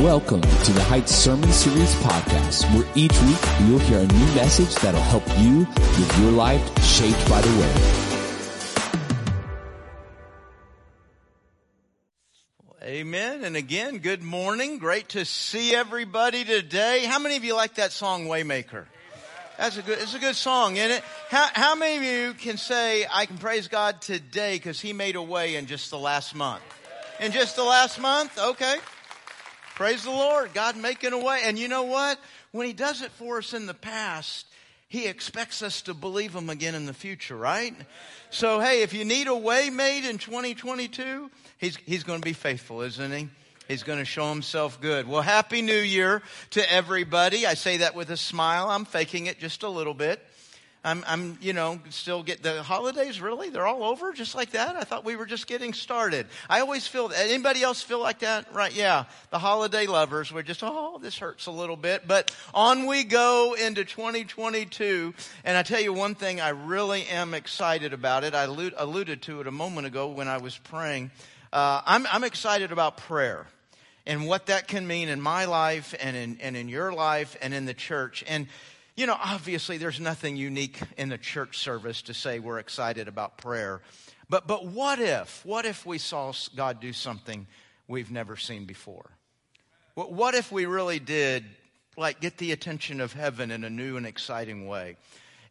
Welcome to the Heights Sermon Series podcast, where each week you'll hear a new message that'll help you with your life shaped by the Word. Amen. And again, good morning. Great to see everybody today. How many of you like that song, Waymaker? That's a good, it's a good song, isn't it? How, how many of you can say, I can praise God today because He made a way in just the last month? In just the last month? Okay. Praise the Lord. God making a way. And you know what? When He does it for us in the past, He expects us to believe Him again in the future, right? So, hey, if you need a way made in 2022, He's, he's going to be faithful, isn't He? He's going to show himself good. Well, happy new year to everybody. I say that with a smile. I'm faking it just a little bit. I'm, I'm, you know, still get the holidays. Really, they're all over just like that. I thought we were just getting started. I always feel. Anybody else feel like that? Right? Yeah. The holiday lovers were just, oh, this hurts a little bit, but on we go into 2022. And I tell you one thing, I really am excited about it. I alluded to it a moment ago when I was praying. Uh, I'm, I'm excited about prayer and what that can mean in my life and in, and in your life and in the church. And you know, obviously there's nothing unique in the church service to say we're excited about prayer. But, but what if, what if we saw God do something we've never seen before? What if we really did, like, get the attention of heaven in a new and exciting way?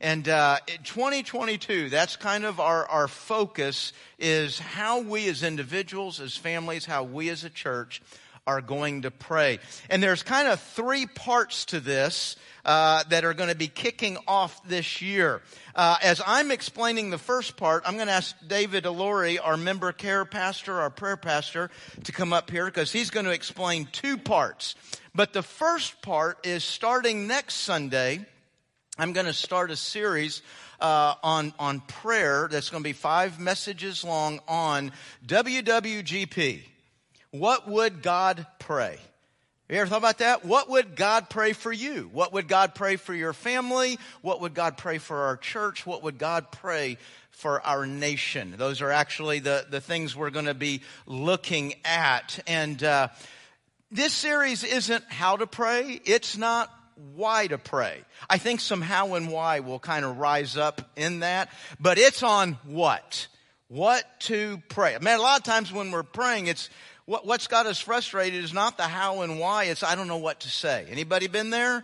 And uh, 2022, that's kind of our, our focus is how we as individuals, as families, how we as a church are going to pray. And there's kind of three parts to this uh, that are going to be kicking off this year. Uh, as I'm explaining the first part, I'm going to ask David Alori, our member care pastor, our prayer pastor, to come up here because he's going to explain two parts. But the first part is starting next Sunday. I'm going to start a series uh, on on prayer that's going to be five messages long on WWGP. What would God pray? Have You ever thought about that? What would God pray for you? What would God pray for your family? What would God pray for our church? What would God pray for our nation? Those are actually the, the things we're going to be looking at. And uh, this series isn't how to pray. It's not why to pray. I think some how and why will kind of rise up in that, but it's on what? What to pray. I mean, a lot of times when we're praying, it's what, what's got us frustrated is not the how and why, it's I don't know what to say. Anybody been there?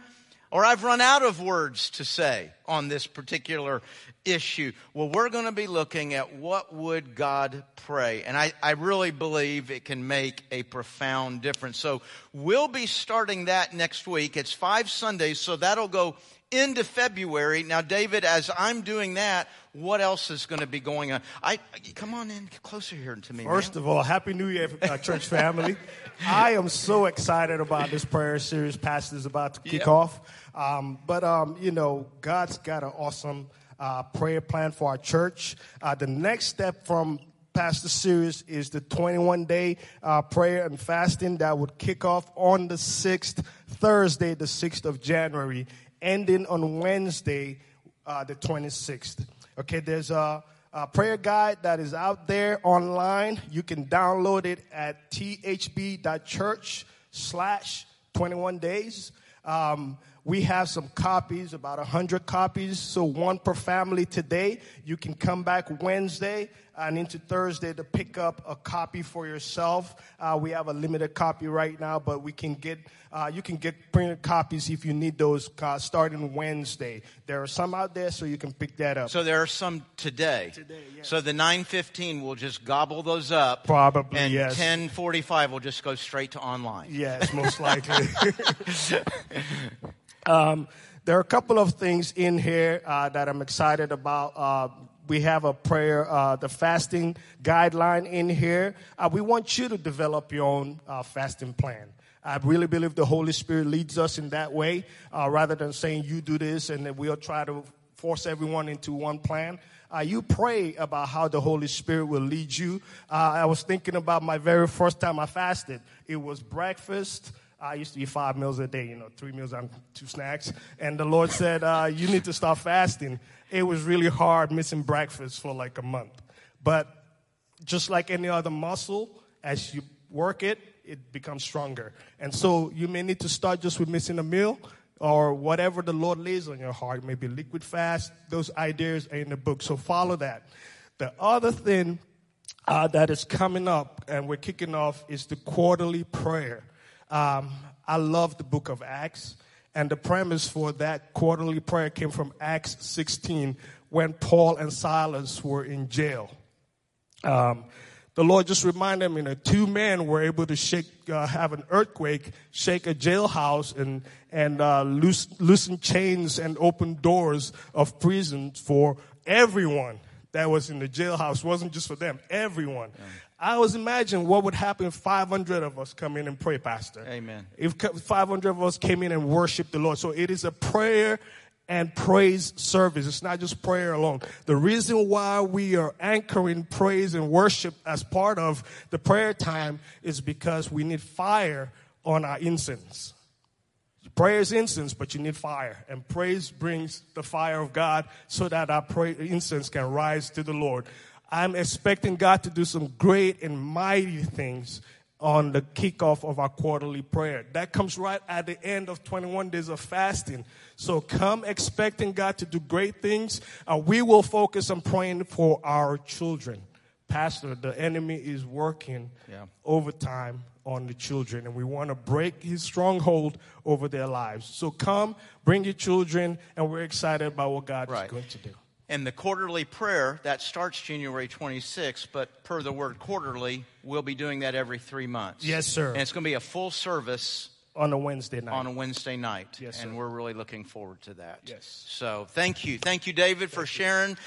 Or I've run out of words to say on this particular issue. Well, we're going to be looking at what would God pray. And I, I really believe it can make a profound difference. So we'll be starting that next week. It's five Sundays, so that'll go into February. Now, David, as I'm doing that, what else is going to be going on? I come on in get closer here to me. First man. of all, happy New Year, uh, church family. I am so excited about this prayer series Pastor is about to kick yep. off. Um, but um, you know, God's got an awesome uh, prayer plan for our church. Uh, the next step from Pastor series is the 21 day uh, prayer and fasting that would kick off on the 6th, Thursday, the 6th of January ending on Wednesday, uh, the 26th. Okay, there's a, a, prayer guide that is out there online. You can download it at thb.church slash 21 days. Um, we have some copies, about 100 copies, so one per family today. You can come back Wednesday and into Thursday to pick up a copy for yourself. Uh, we have a limited copy right now, but we can get uh, you can get printed copies if you need those uh, starting Wednesday. There are some out there, so you can pick that up. So there are some today. Today, yes. So the 9:15 will just gobble those up. Probably, and yes. 10:45 will just go straight to online. Yes, most likely. um, there are a couple of things in here uh, that I'm excited about. Uh, we have a prayer, uh, the fasting guideline in here. Uh, we want you to develop your own uh, fasting plan. I really believe the Holy Spirit leads us in that way, uh, rather than saying you do this and then we'll try to force everyone into one plan. Uh, you pray about how the Holy Spirit will lead you. Uh, I was thinking about my very first time I fasted. It was breakfast. I used to eat five meals a day, you know, three meals and two snacks. And the Lord said, you need to start fasting it was really hard missing breakfast for like a month. But just like any other muscle, as you work it, it becomes stronger. And so you may need to start just with missing a meal or whatever the Lord lays on your heart, maybe liquid fast. Those ideas are in the book. So follow that. The other thing uh, that is coming up and we're kicking off is the quarterly prayer. Um, I love the book of Acts. And the premise for that quarterly prayer came from Acts 16 when Paul and Silas were in jail. Um, the Lord just reminded me that two men were able to shake, uh, have an earthquake, shake a jailhouse, and and uh, loose, loosen chains and open doors of prison for everyone that was in the jailhouse. It wasn't just for them, everyone. I always imagine what would happen if 500 of us come in and pray, Pastor. Amen. If 500 of us came in and worship the Lord. So it is a prayer and praise service. It's not just prayer alone. The reason why we are anchoring praise and worship as part of the prayer time is because we need fire on our incense. Prayer is incense, but you need fire. And praise brings the fire of God so that our pray- incense can rise to the Lord. I'm expecting God to do some great and mighty things on the kickoff of our quarterly prayer. That comes right at the end of 21 days of fasting. So come expecting God to do great things. Uh, we will focus on praying for our children. Pastor, the enemy is working yeah. overtime on the children, and we want to break his stronghold over their lives. So come, bring your children, and we're excited about what God right. is going to do. And the quarterly prayer, that starts January 26th, but per the word quarterly, we'll be doing that every three months. Yes, sir. And it's going to be a full service on a Wednesday night. On a Wednesday night. Yes, sir. And we're really looking forward to that. Yes. So thank you. Thank you, David, for sharing.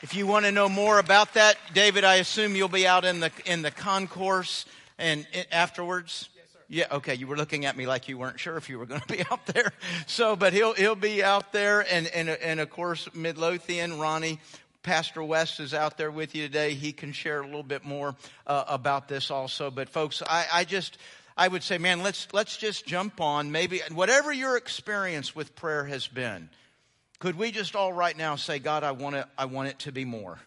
If you want to know more about that, David, I assume you'll be out in the in the concourse and afterwards. Yeah, okay. You were looking at me like you weren't sure if you were going to be out there. So, but he'll he'll be out there, and and and of course Midlothian, Ronnie, Pastor West is out there with you today. He can share a little bit more uh, about this also. But folks, I, I just I would say, man, let's let's just jump on. Maybe whatever your experience with prayer has been, could we just all right now say, God, I want it. I want it to be more.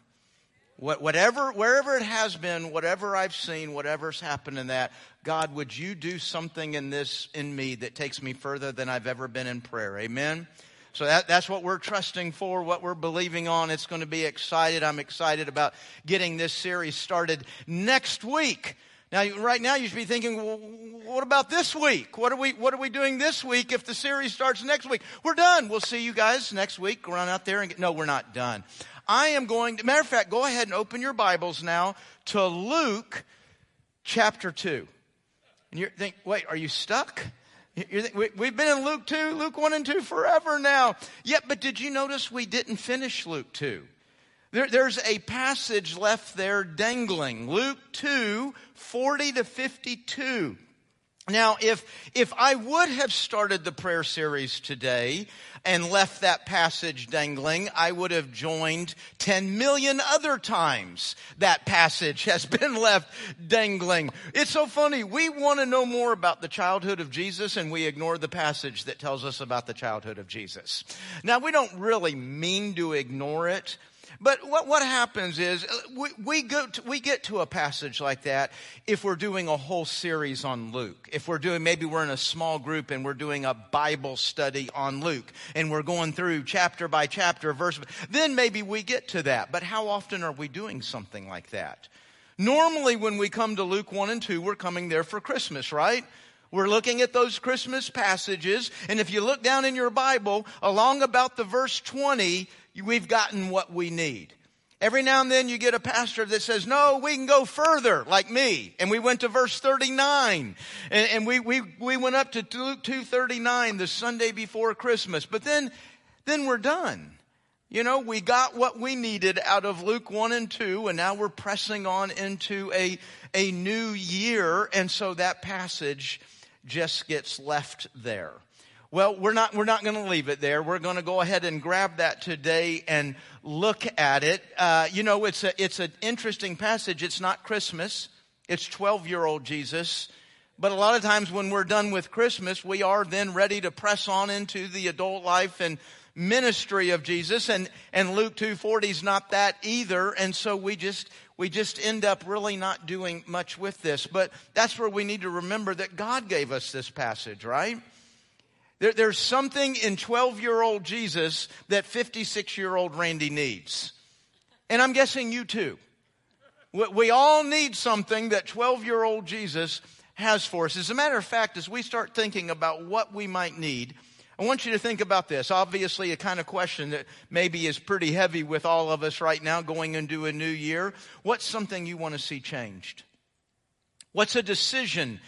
Whatever, wherever it has been, whatever I've seen, whatever's happened in that, God, would you do something in this, in me that takes me further than I've ever been in prayer? Amen. So that, that's what we're trusting for, what we're believing on. It's going to be excited. I'm excited about getting this series started next week. Now, right now, you should be thinking, well, what about this week? What are we, what are we doing this week if the series starts next week? We're done. We'll see you guys next week. Run out there and get, no, we're not done. I am going to, matter of fact, go ahead and open your Bibles now to Luke chapter 2. And you think, wait, are you stuck? we've been in Luke 2, Luke 1 and 2 forever now. Yeah, but did you notice we didn't finish Luke 2? There, there's a passage left there dangling. Luke 2, 40 to 52. Now, if, if I would have started the prayer series today and left that passage dangling, I would have joined 10 million other times that passage has been left dangling. It's so funny. We want to know more about the childhood of Jesus and we ignore the passage that tells us about the childhood of Jesus. Now, we don't really mean to ignore it, but what, what happens is uh, we, we, go to, we get to a passage like that if we're doing a whole series on Luke. If we're doing, maybe we're in a small group and we're doing a Bible study on Luke and we're going through chapter by chapter, verse, then maybe we get to that. But how often are we doing something like that? Normally when we come to Luke 1 and 2, we're coming there for Christmas, right? We're looking at those Christmas passages, and if you look down in your Bible, along about the verse 20, we've gotten what we need. Every now and then you get a pastor that says, no, we can go further, like me. And we went to verse 39. And, and we, we, we went up to Luke 239 the Sunday before Christmas. But then, then we're done. You know, we got what we needed out of Luke 1 and 2, and now we're pressing on into a, a new year. And so that passage just gets left there. Well, we're not, we're not going to leave it there. We're going to go ahead and grab that today and look at it. Uh, you know, it's a, it's an interesting passage. It's not Christmas. It's 12 year old Jesus. But a lot of times when we're done with Christmas, we are then ready to press on into the adult life and ministry of Jesus. And, and Luke 240 is not that either. And so we just, we just end up really not doing much with this. But that's where we need to remember that God gave us this passage, right? There, there's something in 12 year old Jesus that 56 year old Randy needs. And I'm guessing you too. We, we all need something that 12 year old Jesus has for us. As a matter of fact, as we start thinking about what we might need, I want you to think about this. Obviously, a kind of question that maybe is pretty heavy with all of us right now going into a new year. What's something you want to see changed? What's a decision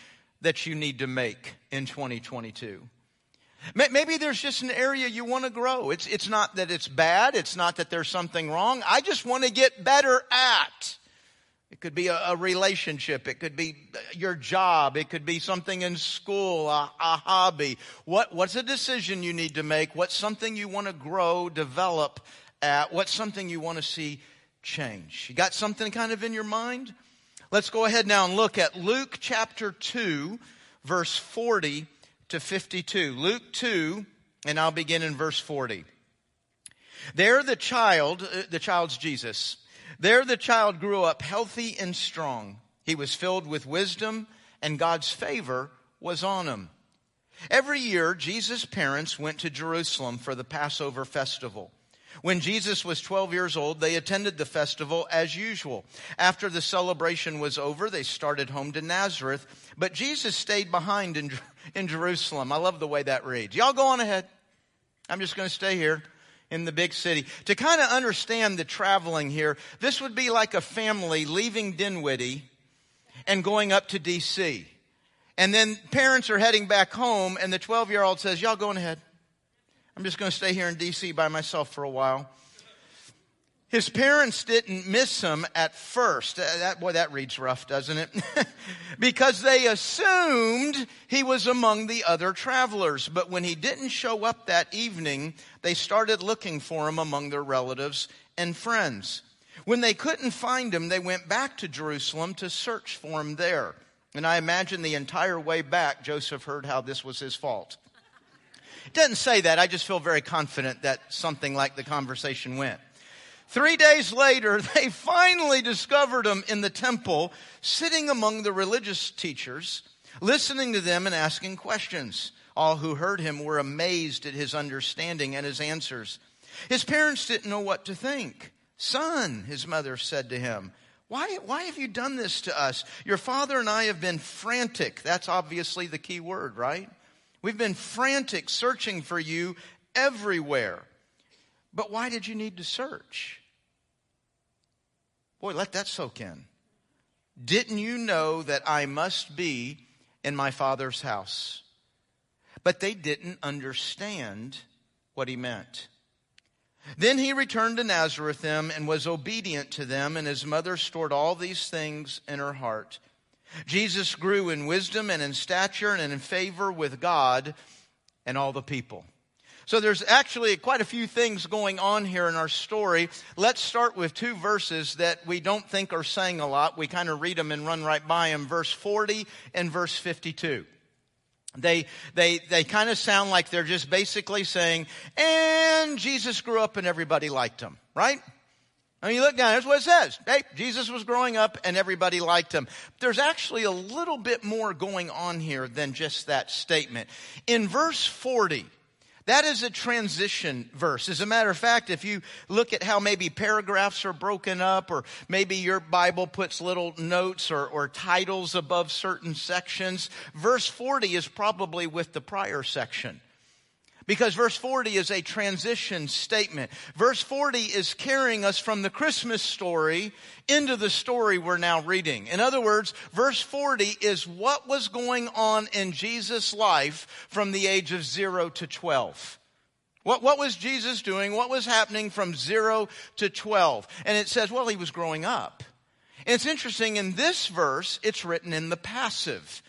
that you need to make in 2022? Maybe there's just an area you want to grow. It's, it's not that it's bad. It's not that there's something wrong. I just want to get better at. It could be a, a, relationship. It could be your job. It could be something in school, a, a hobby. What, what's a decision you need to make? What's something you want to grow, develop at? What's something you want to see change? You got something kind of in your mind? Let's go ahead now and look at Luke chapter 2, verse 40 to 52. Luke 2, and I'll begin in verse 40. There the child, uh, the child's Jesus, there the child grew up healthy and strong. He was filled with wisdom and God's favor was on him. Every year, Jesus' parents went to Jerusalem for the Passover festival. When Jesus was 12 years old, they attended the festival as usual. After the celebration was over, they started home to Nazareth, but Jesus stayed behind in, in Jerusalem. I love the way that reads. Y'all go on ahead. I'm just going to stay here in the big city. To kind of understand the traveling here, this would be like a family leaving Dinwiddie and going up to DC. And then parents are heading back home and the 12 year old says, y'all going ahead. I'm just going to stay here in DC by myself for a while. His parents didn't miss him at first. Uh, that, boy, that reads rough, doesn't it? because they assumed he was among the other travelers. But when he didn't show up that evening, they started looking for him among their relatives and friends. When they couldn't find him, they went back to Jerusalem to search for him there. And I imagine the entire way back, Joseph heard how this was his fault. It doesn't say that. I just feel very confident that something like the conversation went. Three days later, they finally discovered him in the temple, sitting among the religious teachers, listening to them and asking questions. All who heard him were amazed at his understanding and his answers. His parents didn't know what to think. Son, his mother said to him, why, why have you done this to us? Your father and I have been frantic. That's obviously the key word, right? We've been frantic searching for you everywhere. But why did you need to search? Boy, let that soak in. Didn't you know that I must be in my father's house? But they didn't understand what he meant. Then he returned to Nazareth them and was obedient to them, and his mother stored all these things in her heart. Jesus grew in wisdom and in stature and in favor with God and all the people. So there's actually quite a few things going on here in our story. Let's start with two verses that we don't think are saying a lot. We kind of read them and run right by them. Verse 40 and verse 52. They, they, they kind of sound like they're just basically saying, and Jesus grew up and everybody liked him, right? I mean, you look down, that's what it says. Hey, Jesus was growing up and everybody liked him. There's actually a little bit more going on here than just that statement. In verse 40, that is a transition verse. As a matter of fact, if you look at how maybe paragraphs are broken up, or maybe your Bible puts little notes or, or titles above certain sections, verse 40 is probably with the prior section. Because verse 40 is a transition statement. Verse 40 is carrying us from the Christmas story into the story we're now reading. In other words, verse 40 is what was going on in Jesus' life from the age of 0 to 12. What, what was Jesus doing? What was happening from 0 to 12? And it says, well, he was growing up. And it's interesting, in this verse, it's written in the passive.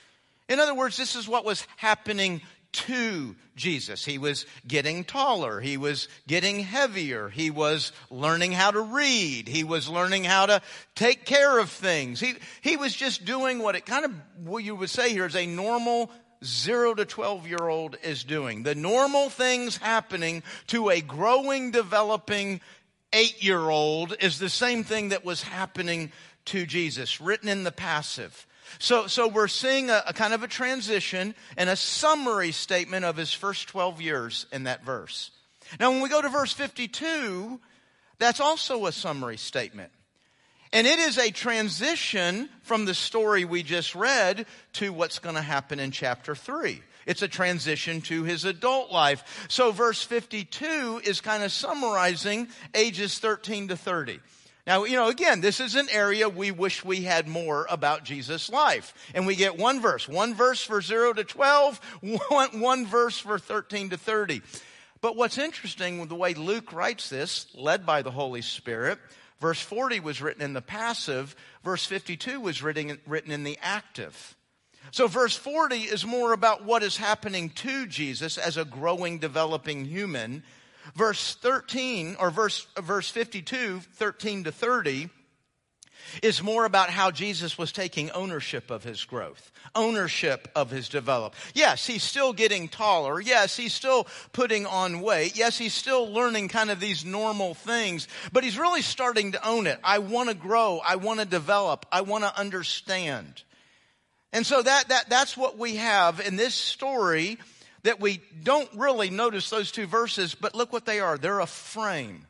In other words, this is what was happening to Jesus. He was getting taller. He was getting heavier. He was learning how to read. He was learning how to take care of things. He, he was just doing what it kind of, what you would say here is a normal zero to 12 year old is doing. The normal things happening to a growing, developing eight year old is the same thing that was happening to Jesus, written in the passive. So, so we're seeing a, a, kind of a transition and a summary statement of his first 12 years in that verse. Now, when we go to verse 52, that's also a summary statement. And it is a transition from the story we just read to what's going to happen in chapter 3. It's a transition to his adult life. So verse 52 is kind of summarizing ages 13 to 30. Now, you know, again, this is an area we wish we had more about Jesus' life. And we get one verse, one verse for 0 to 12, one, one verse for 13 to 30. But what's interesting with the way Luke writes this, led by the Holy Spirit, Verse 40 was written in the passive, verse 52 was written, written in the active. So verse 40 is more about what is happening to Jesus as a growing, developing human. Verse 13, or verse, verse 52, 13 to 30, is more about how Jesus was taking ownership of his growth, ownership of his development. Yes, he's still getting taller. Yes, he's still putting on weight. Yes, he's still learning kind of these normal things, but he's really starting to own it. I want to grow. I want to develop. I want to understand. And so that, that, that's what we have in this story that we don't really notice those two verses, but look what they are. They're a frame.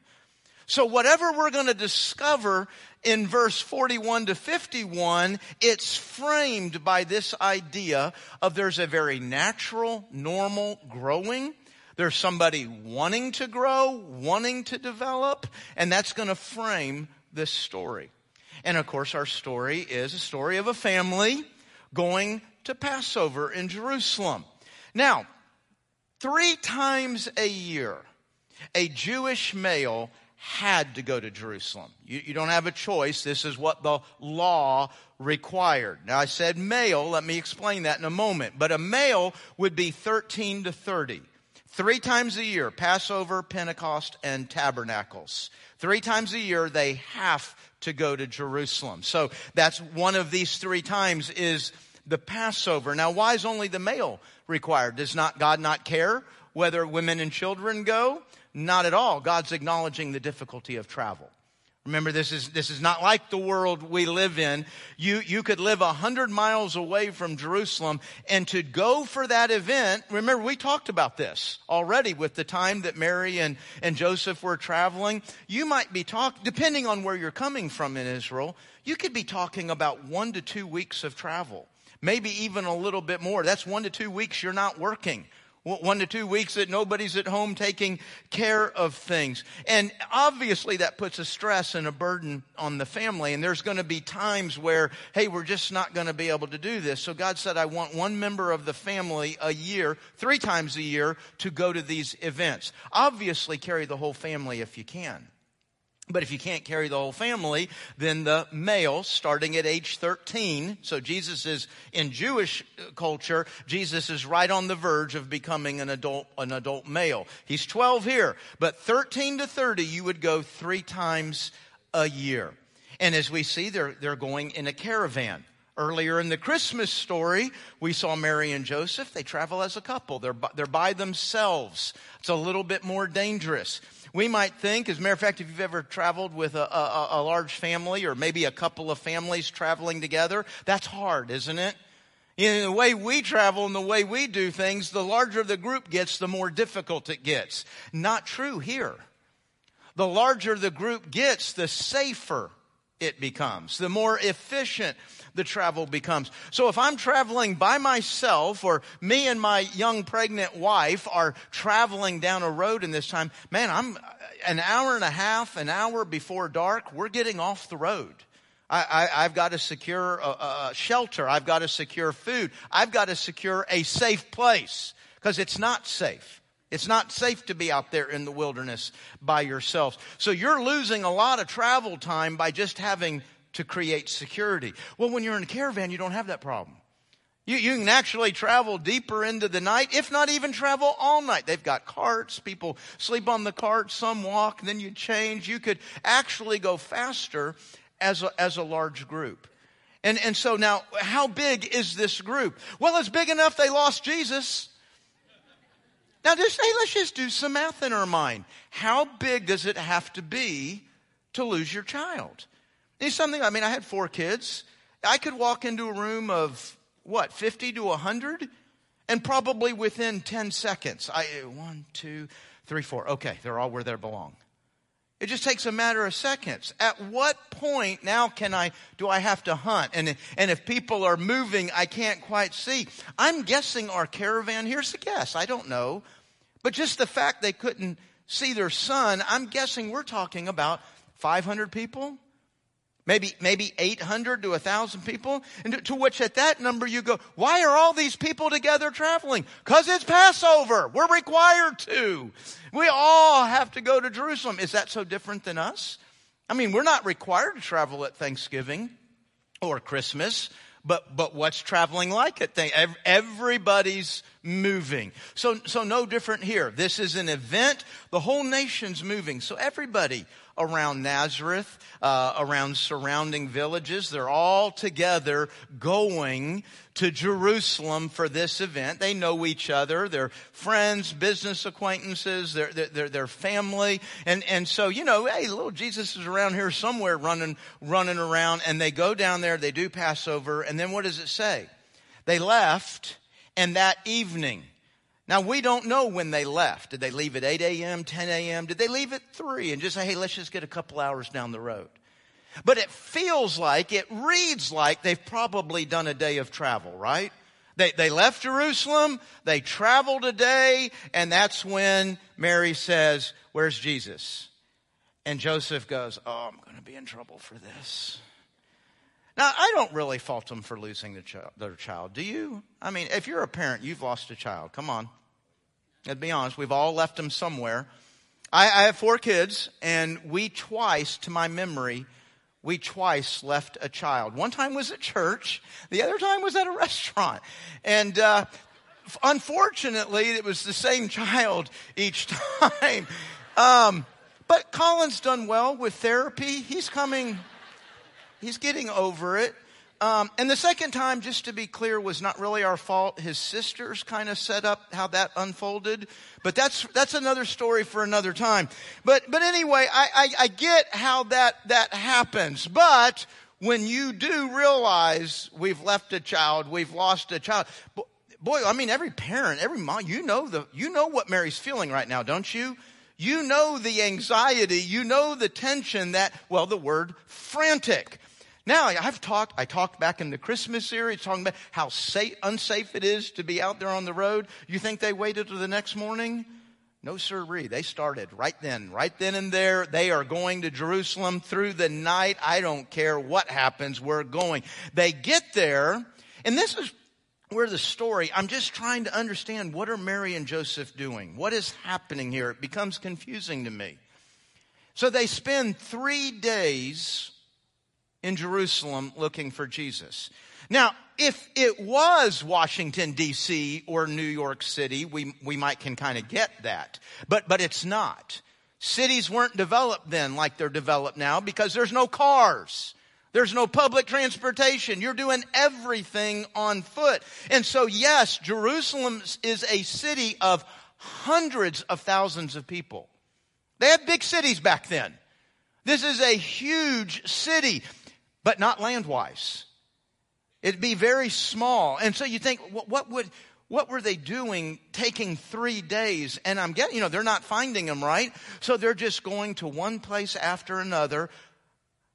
So whatever we're going to discover in verse 41 to 51, it's framed by this idea of there's a very natural, normal growing. There's somebody wanting to grow, wanting to develop, and that's going to frame this story. And of course, our story is a story of a family going to Passover in Jerusalem. Now, three times a year, a Jewish male had to go to Jerusalem. You, you, don't have a choice. This is what the law required. Now I said male. Let me explain that in a moment. But a male would be 13 to 30. Three times a year, Passover, Pentecost, and Tabernacles. Three times a year, they have to go to Jerusalem. So that's one of these three times is the Passover. Now, why is only the male required? Does not God not care whether women and children go? Not at all. God's acknowledging the difficulty of travel. Remember, this is, this is not like the world we live in. You, you could live a hundred miles away from Jerusalem and to go for that event. Remember, we talked about this already with the time that Mary and, and Joseph were traveling. You might be talking, depending on where you're coming from in Israel, you could be talking about one to two weeks of travel. Maybe even a little bit more. That's one to two weeks you're not working one to two weeks that nobody's at home taking care of things. And obviously that puts a stress and a burden on the family. And there's going to be times where, hey, we're just not going to be able to do this. So God said, I want one member of the family a year, three times a year, to go to these events. Obviously carry the whole family if you can. But if you can't carry the whole family, then the male, starting at age 13, so Jesus is in Jewish uh, culture, Jesus is right on the verge of becoming an adult, an adult male. He's 12 here, but 13 to 30, you would go three times a year. And as we see, they're, they're going in a caravan. Earlier in the Christmas story, we saw Mary and Joseph. They travel as a couple. They're they're by themselves. It's a little bit more dangerous. We might think, as a matter of fact, if you've ever traveled with a, a, a large family or maybe a couple of families traveling together, that's hard, isn't it? In the way we travel and the way we do things, the larger the group gets, the more difficult it gets. Not true here. The larger the group gets, the safer it becomes, the more efficient the travel becomes. So if I'm traveling by myself or me and my young pregnant wife are traveling down a road in this time, man, I'm uh, an hour and a half, an hour before dark, we're getting off the road. I, have got to secure a, a shelter. I've got to secure food. I've got to secure a safe place because it's not safe. It's not safe to be out there in the wilderness by yourselves. So you're losing a lot of travel time by just having to create security. Well, when you're in a caravan, you don't have that problem. You, you can actually travel deeper into the night, if not even travel all night. They've got carts. People sleep on the carts. Some walk. Then you change. You could actually go faster as a, as a large group. And, and so now, how big is this group? Well, it's big enough they lost Jesus. Now, just, hey, let's just do some math in our mind. How big does it have to be to lose your child? You something? I mean, I had four kids. I could walk into a room of what, 50 to 100? And probably within 10 seconds, I, one, two, three, four. Okay, they're all where they belong. It just takes a matter of seconds. At what point now can I, do I have to hunt? And, and if people are moving, I can't quite see. I'm guessing our caravan, here's the guess, I don't know. But just the fact they couldn't see their son, I'm guessing we're talking about 500 people, Maybe, maybe 800 to 1,000 people. And to, to, which at that number you go, why are all these people together traveling? Cause it's Passover. We're required to. We all have to go to Jerusalem. Is that so different than us? I mean, we're not required to travel at Thanksgiving or Christmas, but, but what's traveling like at Thanksgiving? Everybody's moving. So, so no different here. This is an event. The whole nation's moving. So everybody around Nazareth, uh, around surrounding villages. They're all together going to Jerusalem for this event. They know each other. They're friends, business acquaintances, they're, they're, they're family. And, and so, you know, hey, little Jesus is around here somewhere running, running around and they go down there, they do Passover. And then what does it say? They left and that evening, now, we don't know when they left. Did they leave at 8 a.m., 10 a.m.? Did they leave at 3 and just say, hey, let's just get a couple hours down the road? But it feels like, it reads like they've probably done a day of travel, right? They, they left Jerusalem, they traveled a day, and that's when Mary says, Where's Jesus? And Joseph goes, Oh, I'm going to be in trouble for this. Now, I don't really fault them for losing their child. Do you? I mean, if you're a parent, you've lost a child. Come on. Let's be honest. We've all left them somewhere. I, I have four kids, and we twice, to my memory, we twice left a child. One time was at church. The other time was at a restaurant. And, uh, unfortunately, it was the same child each time. Um, but Colin's done well with therapy. He's coming He's getting over it. Um, and the second time, just to be clear, was not really our fault. His sisters kind of set up how that unfolded, but that's that's another story for another time. But but anyway, I, I, I get how that that happens. But when you do realize we've left a child, we've lost a child. Boy, I mean, every parent, every mom, you know the you know what Mary's feeling right now, don't you? You know the anxiety, you know the tension that, well, the word frantic. Now, I've talked, I talked back in the Christmas series talking about how safe, unsafe it is to be out there on the road. You think they waited till the next morning? No, sirree. They started right then, right then and there. They are going to Jerusalem through the night. I don't care what happens. We're going. They get there, and this is where the story, I'm just trying to understand what are Mary and Joseph doing? What is happening here? It becomes confusing to me. So they spend three days in Jerusalem looking for Jesus. Now, if it was Washington D.C. or New York City, we, we might can kind of get that. But, but it's not. Cities weren't developed then like they're developed now because there's no cars. There's no public transportation. You're doing everything on foot. And so yes, Jerusalem is a city of hundreds of thousands of people. They had big cities back then. This is a huge city but not land wise. It'd be very small. And so you think, what would, what were they doing taking three days? And I'm getting, you know, they're not finding them, right? So they're just going to one place after another,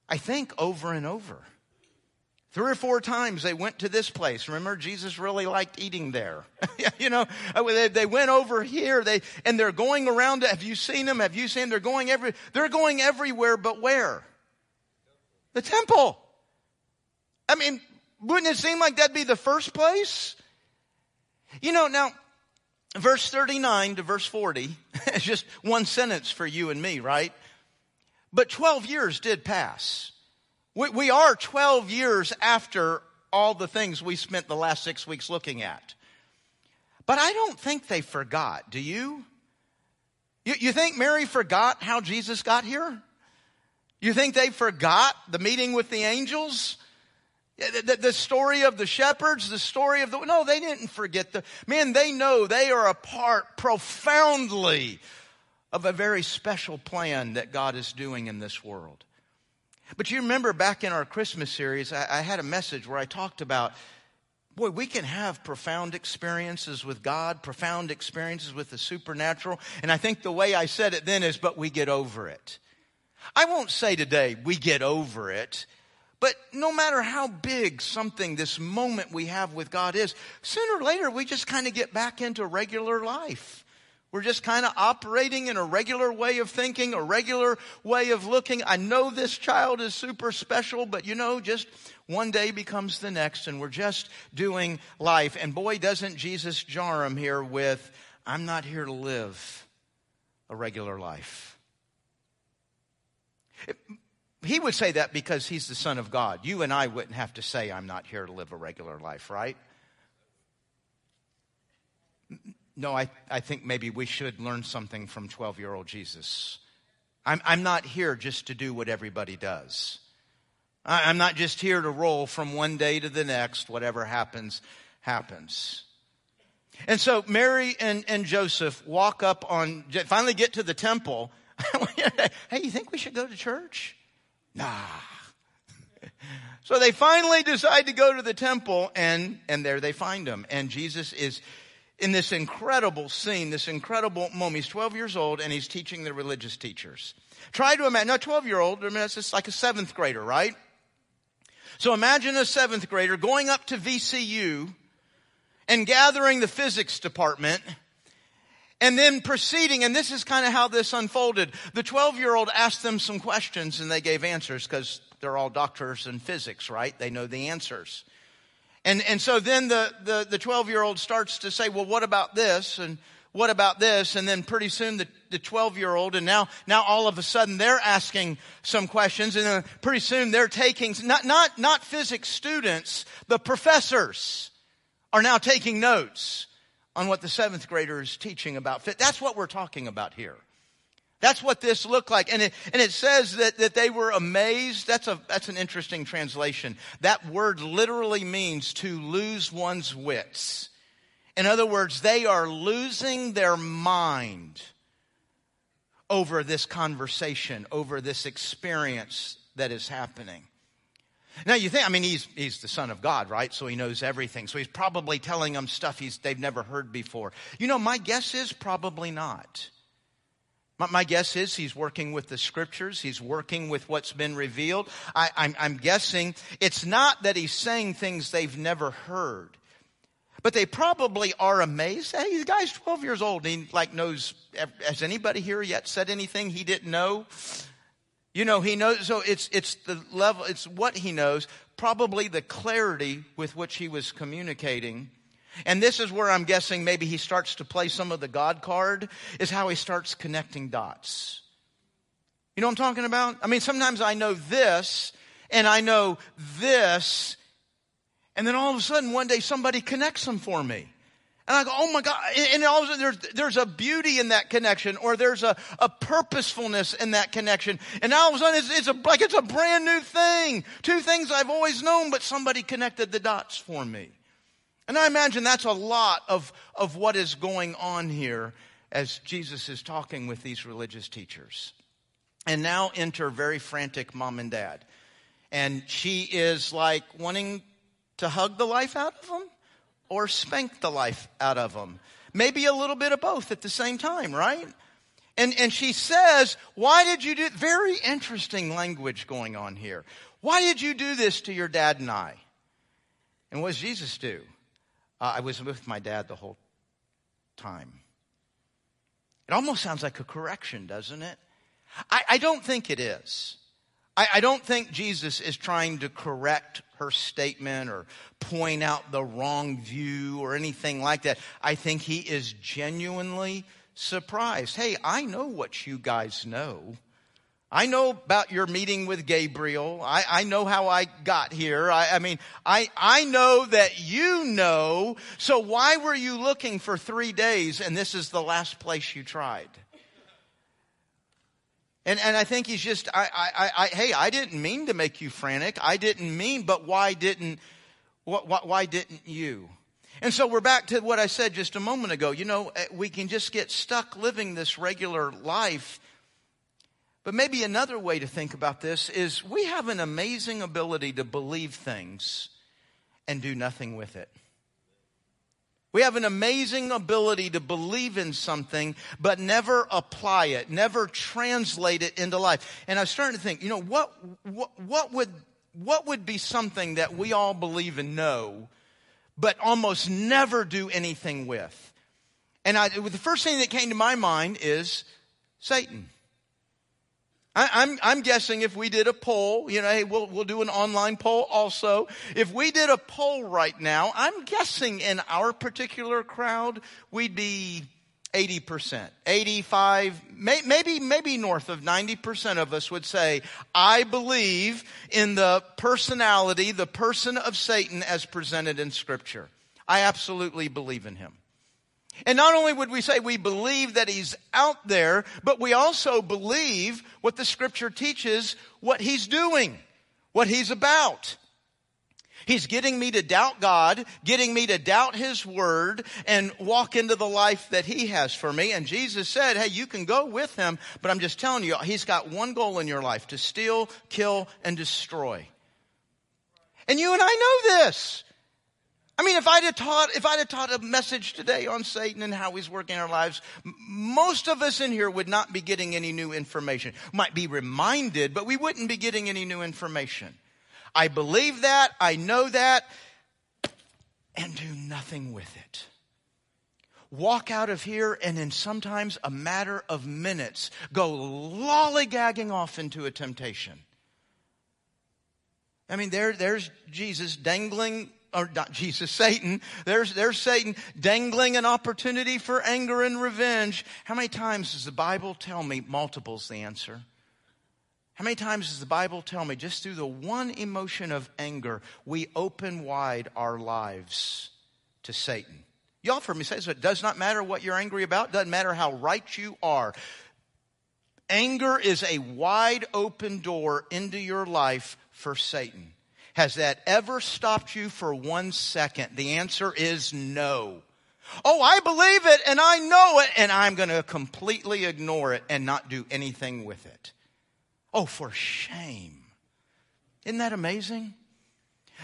I think over and over. Three or four times they went to this place. Remember, Jesus really liked eating there. you know, uh, they, they, went over here. They and they're going around. Have you seen them? Have you seen? Them? They're going every. They're going everywhere, but where? The temple. I mean, wouldn't it seem like that'd be the first place? You know, now, verse 39 to verse 40 is just one sentence for you and me, right? But 12 years did pass. We, we are 12 years after all the things we spent the last six weeks looking at. But I don't think they forgot, do you? You, you think Mary forgot how Jesus got here? You think they forgot the meeting with the angels? The, the, story of the shepherds, the story of the, no, they didn't forget the, man, they know they are a part profoundly of a very special plan that God is doing in this world. But you remember back in our Christmas series, I, I had a message where I talked about boy, we can have profound experiences with God, profound experiences with the supernatural. And I think the way I said it then is, but we get over it. I won't say today we get over it, but no matter how big something, this moment we have with God is, sooner or later we just kind of get back into regular life. We're just kind of operating in a regular way of thinking, a regular way of looking. I know this child is super special, but you know, just one day becomes the next and we're just doing life. And boy, doesn't Jesus jar him here with, I'm not here to live a regular life. He would say that because he's the Son of God. You and I wouldn't have to say, I'm not here to live a regular life, right? No, I, I think maybe we should learn something from 12 year old Jesus. I'm, I'm not here just to do what everybody does. I, I'm not just here to roll from one day to the next. Whatever happens, happens. And so Mary and, and Joseph walk up on, finally get to the temple. hey, you think we should go to church? Nah. So they finally decide to go to the temple and, and there they find him. And Jesus is in this incredible scene, this incredible moment. He's 12 years old and he's teaching the religious teachers. Try to imagine, not 12 year old, I mean, it's just like a seventh grader, right? So imagine a seventh grader going up to VCU and gathering the physics department and then proceeding, and this is kind of how this unfolded. The 12 year old asked them some questions and they gave answers because they're all doctors in physics, right? They know the answers. And, and so then the, the, the 12 year old starts to say, well, what about this? And what about this? And then pretty soon the, the 12 year old, and now, now all of a sudden they're asking some questions, and then pretty soon they're taking, not, not, not physics students, the professors are now taking notes on what the seventh grader is teaching about fit. That's what we're talking about here. That's what this looked like. And it, and it says that, that they were amazed. That's a, that's an interesting translation. That word literally means to lose one's wits. In other words, they are losing their mind over this conversation, over this experience that is happening. Now you think, I mean, he's, he's the son of God, right? So he knows everything. So he's probably telling them stuff he's, they've never heard before. You know, my guess is probably not. My, guess is he's working with the scriptures. He's working with what's been revealed. I, I'm, I'm guessing it's not that he's saying things they've never heard. But they probably are amazed. Hey, the guy's 12 years old. He like knows, has anybody here yet said anything he didn't know? You know, he knows, so it's, it's the level, it's what he knows, probably the clarity with which he was communicating and this is where I'm guessing maybe he starts to play some of the God card, is how he starts connecting dots. You know what I'm talking about? I mean, sometimes I know this, and I know this, and then all of a sudden one day somebody connects them for me. And I go, oh my God. And all of a sudden there's, there's a beauty in that connection or there's a, a purposefulness in that connection. And all of a sudden it's, it's a, like it's a brand new thing. Two things I've always known, but somebody connected the dots for me. And I imagine that's a lot of, of what is going on here as Jesus is talking with these religious teachers. And now enter very frantic mom and dad. And she is like wanting to hug the life out of them or spank the life out of them. Maybe a little bit of both at the same time, right? And, and she says, why did you do, very interesting language going on here. Why did you do this to your dad and I? And what does Jesus do? Uh, I was with my dad the whole time. It almost sounds like a correction, doesn't it? I, I don't think it is. I, I don't think Jesus is trying to correct her statement or point out the wrong view or anything like that. I think he is genuinely surprised. Hey, I know what you guys know. I know about your meeting with Gabriel. I, I know how I got here. I, I, mean, I, I know that you know. So why were you looking for three days and this is the last place you tried? And, and I think he's just, I, I, I, hey, I didn't mean to make you frantic. I didn't mean, but why didn't, why, why didn't you? And so we're back to what I said just a moment ago. You know, eh, we can just get stuck living this regular life But maybe another way to think about this is we have an amazing ability to believe things and do nothing with it. We have an amazing ability to believe in something, but never apply it, never translate it into life. And I was starting to think, you know, what, what, what would, what would be something that we all believe and know, but almost never do anything with? And I, the first thing that came to my mind is Satan. I, am I'm, I'm guessing if we did a poll, you know, hey, we'll, we'll do an online poll also. If we did a poll right now, I'm guessing in our particular crowd, we'd be 80%, 85, may, maybe, maybe north of 90% of us would say, I believe in the personality, the person of Satan as presented in scripture. I absolutely believe in him. And not only would we say we believe that he's out there, but we also believe what the scripture teaches, what he's doing, what he's about. He's getting me to doubt God, getting me to doubt His Word, and walk into the life that He has for me. And Jesus said, hey, you can go with Him, but I'm just telling you, He's got one goal in your life, to steal, kill, and destroy. And you and I know this. I mean, if I'd have taught, if I'd have taught a message today on Satan and how he's working our lives, most of us in here would not be getting any new information. Might be reminded, but we wouldn't be getting any new information. I believe that, I know that, and do nothing with it. Walk out of here and in sometimes a matter of minutes go lollygagging off into a temptation. I mean, there, there's Jesus dangling or not Jesus, Satan. There's, there's Satan dangling an opportunity for anger and revenge. How many times does the Bible tell me multiples the answer? How many times does the Bible tell me just through the one emotion of anger, we open wide our lives to Satan? You all heard me say so. It does not matter what you're angry about. Doesn't matter how right you are. Anger is a wide open door into your life for Satan. Has that ever stopped you for one second? The answer is no. Oh, I believe it and I know it and I'm going to completely ignore it and not do anything with it. Oh, for shame. Isn't that amazing?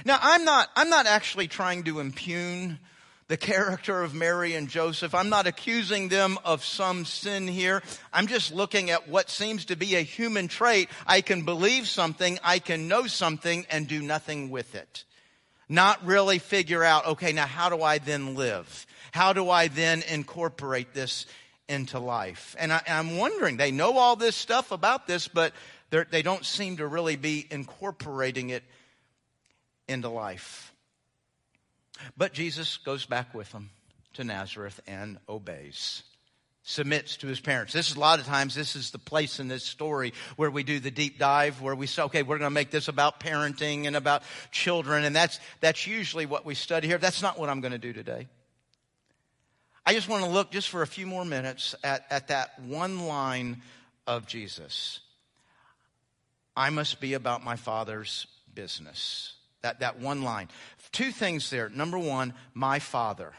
Now, I'm not, I'm not actually trying to impugn the character of Mary and Joseph. I'm not accusing them of some sin here. I'm just looking at what seems to be a human trait. I can believe something, I can know something, and do nothing with it. Not really figure out, okay, now how do I then live? How do I then incorporate this into life? And I, am wondering, they know all this stuff about this, but they don't seem to really be incorporating it into life. But Jesus goes back with them to Nazareth and obeys. Submits to his parents. This is a lot of times, this is the place in this story where we do the deep dive, where we say, okay, we're going to make this about parenting and about children. And that's, that's usually what we study here. That's not what I'm going to do today. I just want to look just for a few more minutes at, at that one line of Jesus. I must be about my Father's business. That, that one line. Two things there. Number one, my Father.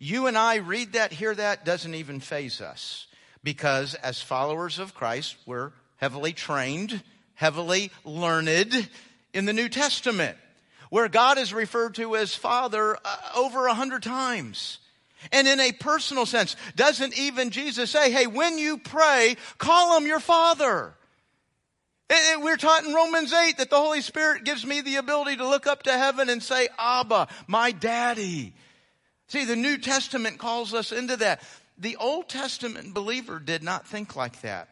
You and I read that, hear that, doesn't even faze us. Because as followers of Christ, we're heavily trained, heavily learned in the New Testament, where God is referred to as Father uh, over a hundred times. And in a personal sense, doesn't even Jesus say, hey, when you pray, call him your Father? We're taught in Romans 8 that the Holy Spirit gives me the ability to look up to heaven and say, Abba, my daddy. See, the New Testament calls us into that. The Old Testament believer did not think like that.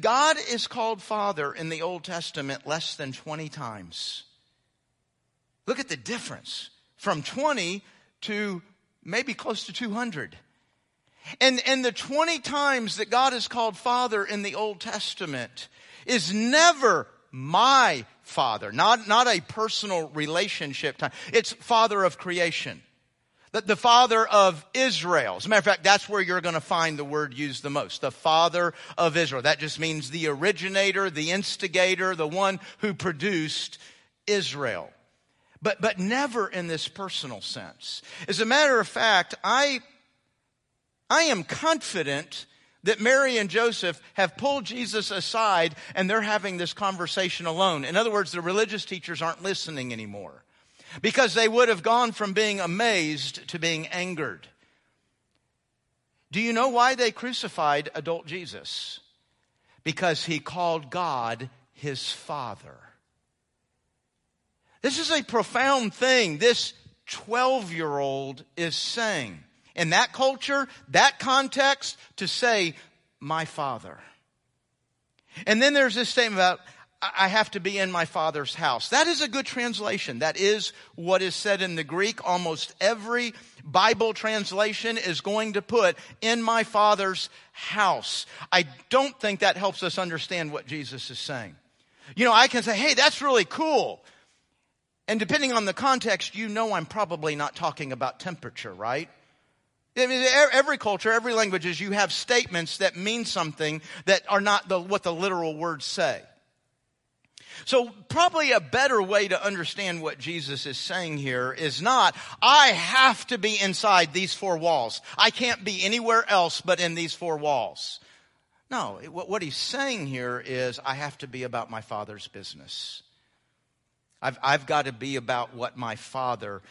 God is called Father in the Old Testament less than 20 times. Look at the difference from 20 to maybe close to 200. And, and the 20 times that God is called Father in the Old Testament is never my Father, not, not a personal relationship time. It's Father of creation. The, the Father of Israel. As a matter of fact, that's where you're going to find the word used the most. The Father of Israel. That just means the originator, the instigator, the one who produced Israel. But, but never in this personal sense. As a matter of fact, I I am confident that Mary and Joseph have pulled Jesus aside and they're having this conversation alone. In other words, the religious teachers aren't listening anymore because they would have gone from being amazed to being angered. Do you know why they crucified adult Jesus? Because he called God his Father. This is a profound thing this 12 year old is saying. In that culture, that context, to say, my Father. And then there's this statement about, I have to be in my father's house. That is a good translation. That is what is said in the Greek. Almost every Bible translation is going to put in my father's house. I don't think that helps us understand what Jesus is saying. You know, I can say, hey, that's really cool. And depending on the context, you know I'm probably not talking about temperature, right? Every culture, every language is you have statements that mean something that are not the, what the literal words say. So probably a better way to understand what Jesus is saying here is not, I have to be inside these four walls. I can't be anywhere else but in these four walls. No, what he's saying here is, I have to be about my father's business. I've, I've got to be about what my father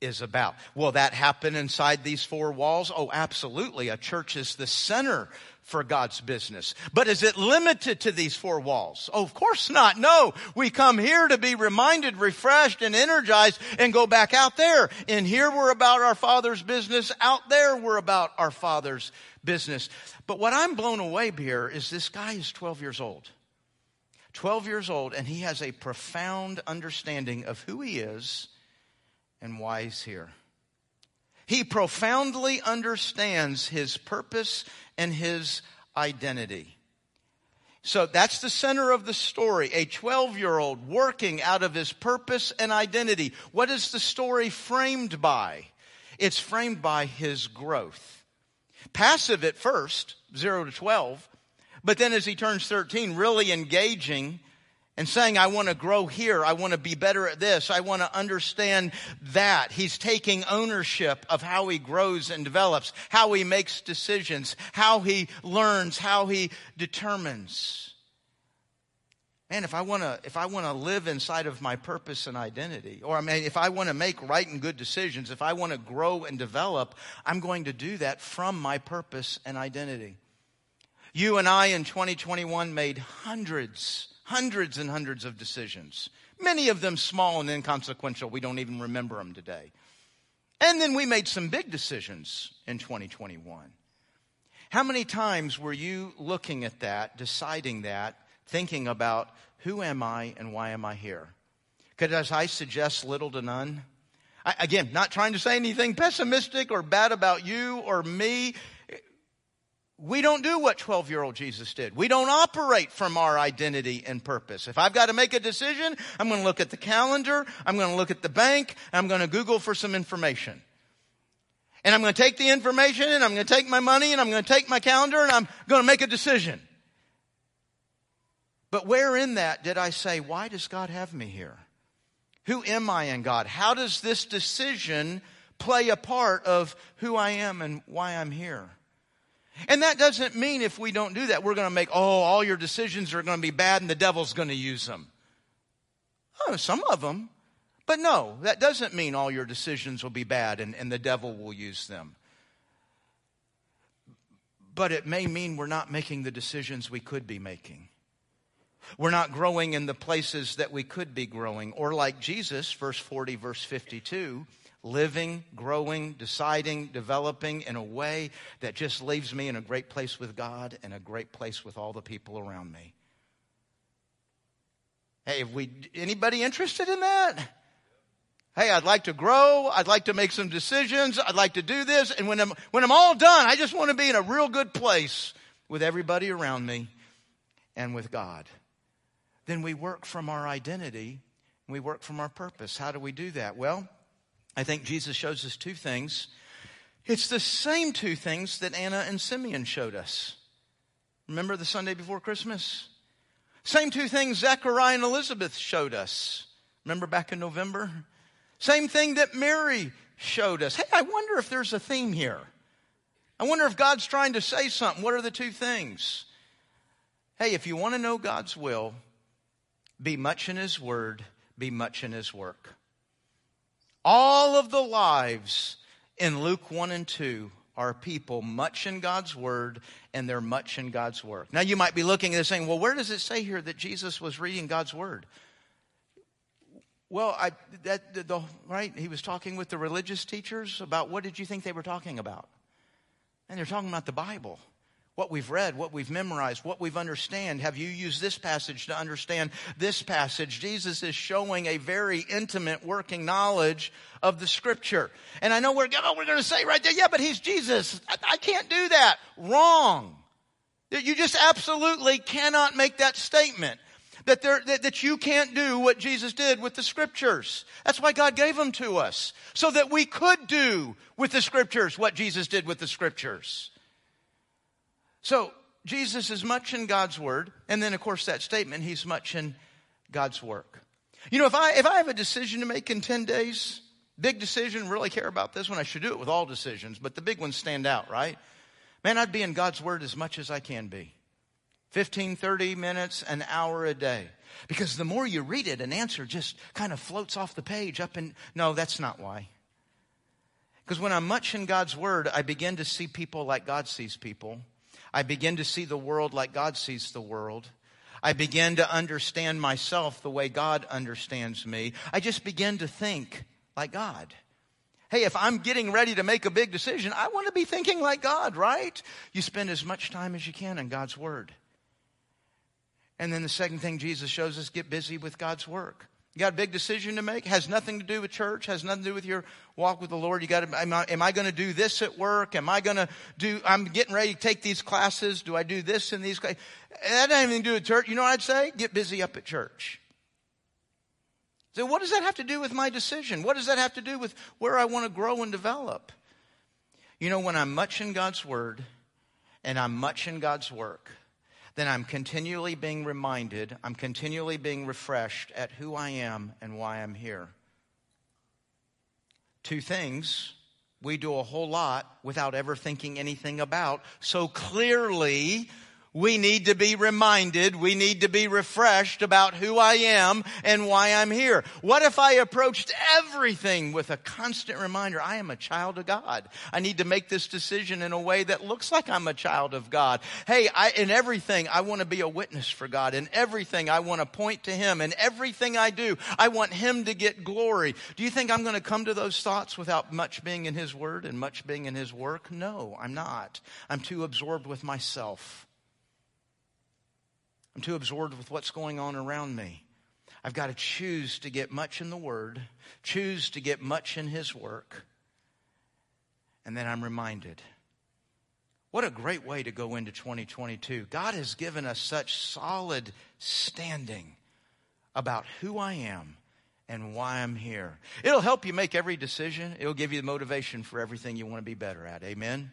is about. Will that happen inside these four walls? Oh, absolutely. A church is the center for God's business. But is it limited to these four walls? Oh, of course not. No. We come here to be reminded, refreshed, and energized and go back out there. In here we're about our Father's business. Out there we're about our Father's business. But what I'm blown away here is this guy is 12 years old. 12 years old, and he has a profound understanding of who he is and wise here. He profoundly understands his purpose and his identity. So that's the center of the story. A 12 year old working out of his purpose and identity. What is the story framed by? It's framed by his growth. Passive at first, 0 to 12, but then as he turns 13, really engaging and saying, I want to grow here. I want to be better at this. I want to understand that. He's taking ownership of how he grows and develops, how he makes decisions, how he learns, how he determines. Man, if I want to, if I want to live inside of my purpose and identity, or I mean, if I want to make right and good decisions, if I want to grow and develop, I'm going to do that from my purpose and identity. You and I in 2021 made hundreds hundreds and hundreds of decisions, many of them small and inconsequential. We don't even remember them today. And then we made some big decisions in 2021. How many times were you looking at that, deciding that, thinking about who am I and why am I here? Could as I suggest little to none? I, again, not trying to say anything pessimistic or bad about you or me. We don't do what 12 year old Jesus did. We don't operate from our identity and purpose. If I've got to make a decision, I'm going to look at the calendar, I'm going to look at the bank, I'm going to Google for some information. And I'm going to take the information and I'm going to take my money and I'm going to take my calendar and I'm going to make a decision. But where in that did I say, why does God have me here? Who am I in God? How does this decision play a part of who I am and why I'm here? And that doesn't mean if we don't do that, we're going to make, oh, all your decisions are going to be bad and the devil's going to use them. Oh, some of them. But no, that doesn't mean all your decisions will be bad and, and the devil will use them. But it may mean we're not making the decisions we could be making. We're not growing in the places that we could be growing. Or like Jesus, verse 40, verse 52, living, growing, deciding, developing in a way that just leaves me in a great place with God and a great place with all the people around me. Hey, if we anybody interested in that? Hey, I'd like to grow. I'd like to make some decisions. I'd like to do this. And when I'm, when I'm all done, I just want to be in a real good place with everybody around me and with God. Then we work from our identity we work from our purpose. How do we do that? Well, I think Jesus shows us two things. It's the same two things that Anna and Simeon showed us. Remember the Sunday before Christmas? Same two things Zechariah and Elizabeth showed us. Remember back in November? Same thing that Mary showed us. Hey, I wonder if there's a theme here. I wonder if God's trying to say something. What are the two things? Hey, if you want to know God's will, be much in His Word, be much in His work. All of the lives in Luke 1 and 2 are people much in God's Word and they're much in God's work. Now you might be looking this saying, well, where does it say here that Jesus was reading God's Word? Well, I, that, the, right, he was talking with the religious teachers about what did you think they were talking about? And they're talking about the Bible what we've read, what we've memorized, what we've understand. Have you used this passage to understand this passage? Jesus is showing a very intimate working knowledge of the scripture. And I know we're, oh, we're going to say right there, yeah, but he's Jesus. I, I can't do that. Wrong. You just absolutely cannot make that statement. That, there, that, that you can't do what Jesus did with the scriptures. That's why God gave them to us. So that we could do with the scriptures what Jesus did with the scriptures. So Jesus is much in God's word, and then of course that statement, he's much in God's work. You know, if I if I have a decision to make in 10 days, big decision, really care about this one, I should do it with all decisions, but the big ones stand out, right? Man, I'd be in God's word as much as I can be. 15, 30 minutes, an hour a day. Because the more you read it, an answer just kind of floats off the page up and no, that's not why. Because when I'm much in God's word, I begin to see people like God sees people. I begin to see the world like God sees the world. I begin to understand myself the way God understands me. I just begin to think like God. Hey, if I'm getting ready to make a big decision, I want to be thinking like God, right? You spend as much time as you can in God's Word. And then the second thing Jesus shows us get busy with God's work. You got a big decision to make. Has nothing to do with church. Has nothing to do with your walk with the Lord. You got to. Am I, am I going to do this at work? Am I going to do? I'm getting ready to take these classes. Do I do this in these? Classes? That doesn't even do with church. You know what I'd say? Get busy up at church. So what does that have to do with my decision? What does that have to do with where I want to grow and develop? You know, when I'm much in God's Word and I'm much in God's work, then I'm continually being reminded, I'm continually being refreshed at who I am and why I'm here. Two things we do a whole lot without ever thinking anything about. So clearly, we need to be reminded, we need to be refreshed about who I am and why I'm here. What if I approached everything with a constant reminder, I am a child of God. I need to make this decision in a way that looks like I'm a child of God. Hey, I, in everything, I want to be a witness for God. In everything, I want to point to Him. In everything I do, I want Him to get glory. Do you think I'm going to come to those thoughts without much being in His Word and much being in His work? No, I'm not. I'm too absorbed with myself. I'm too absorbed with what's going on around me. I've got to choose to get much in the Word, choose to get much in His work, and then I'm reminded. What a great way to go into 2022. God has given us such solid standing about who I am and why I'm here. It'll help you make every decision. It'll give you the motivation for everything you want to be better at. Amen.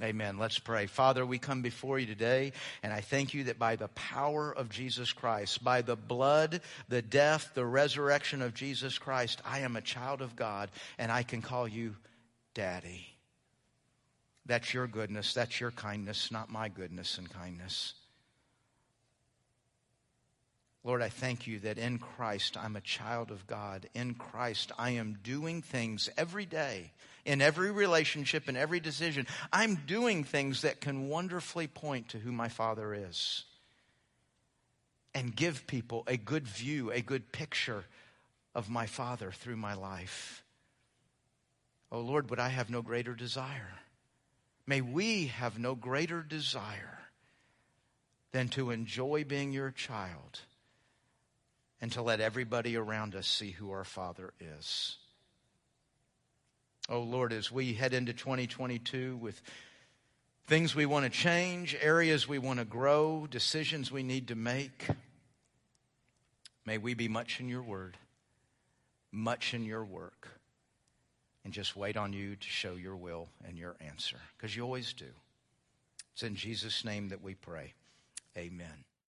Amen. Let's pray. Father, we come before you today, and I thank you that by the power of Jesus Christ, by the blood, the death, the resurrection of Jesus Christ, I am a child of God, and I can call you Daddy. That's your goodness. That's your kindness, not my goodness and kindness. Lord, I thank you that in Christ I'm a child of God. In Christ I am doing things every day in every relationship, in every decision, I'm doing things that can wonderfully point to who my Father is and give people a good view, a good picture of my Father through my life. Oh Lord, would I have no greater desire? May we have no greater desire than to enjoy being your child and to let everybody around us see who our Father is. Oh Lord, as we head into 2022 with things we want to change, areas we want to grow, decisions we need to make, may we be much in your word, much in your work, and just wait on you to show your will and your answer, because you always do. It's in Jesus' name that we pray. Amen.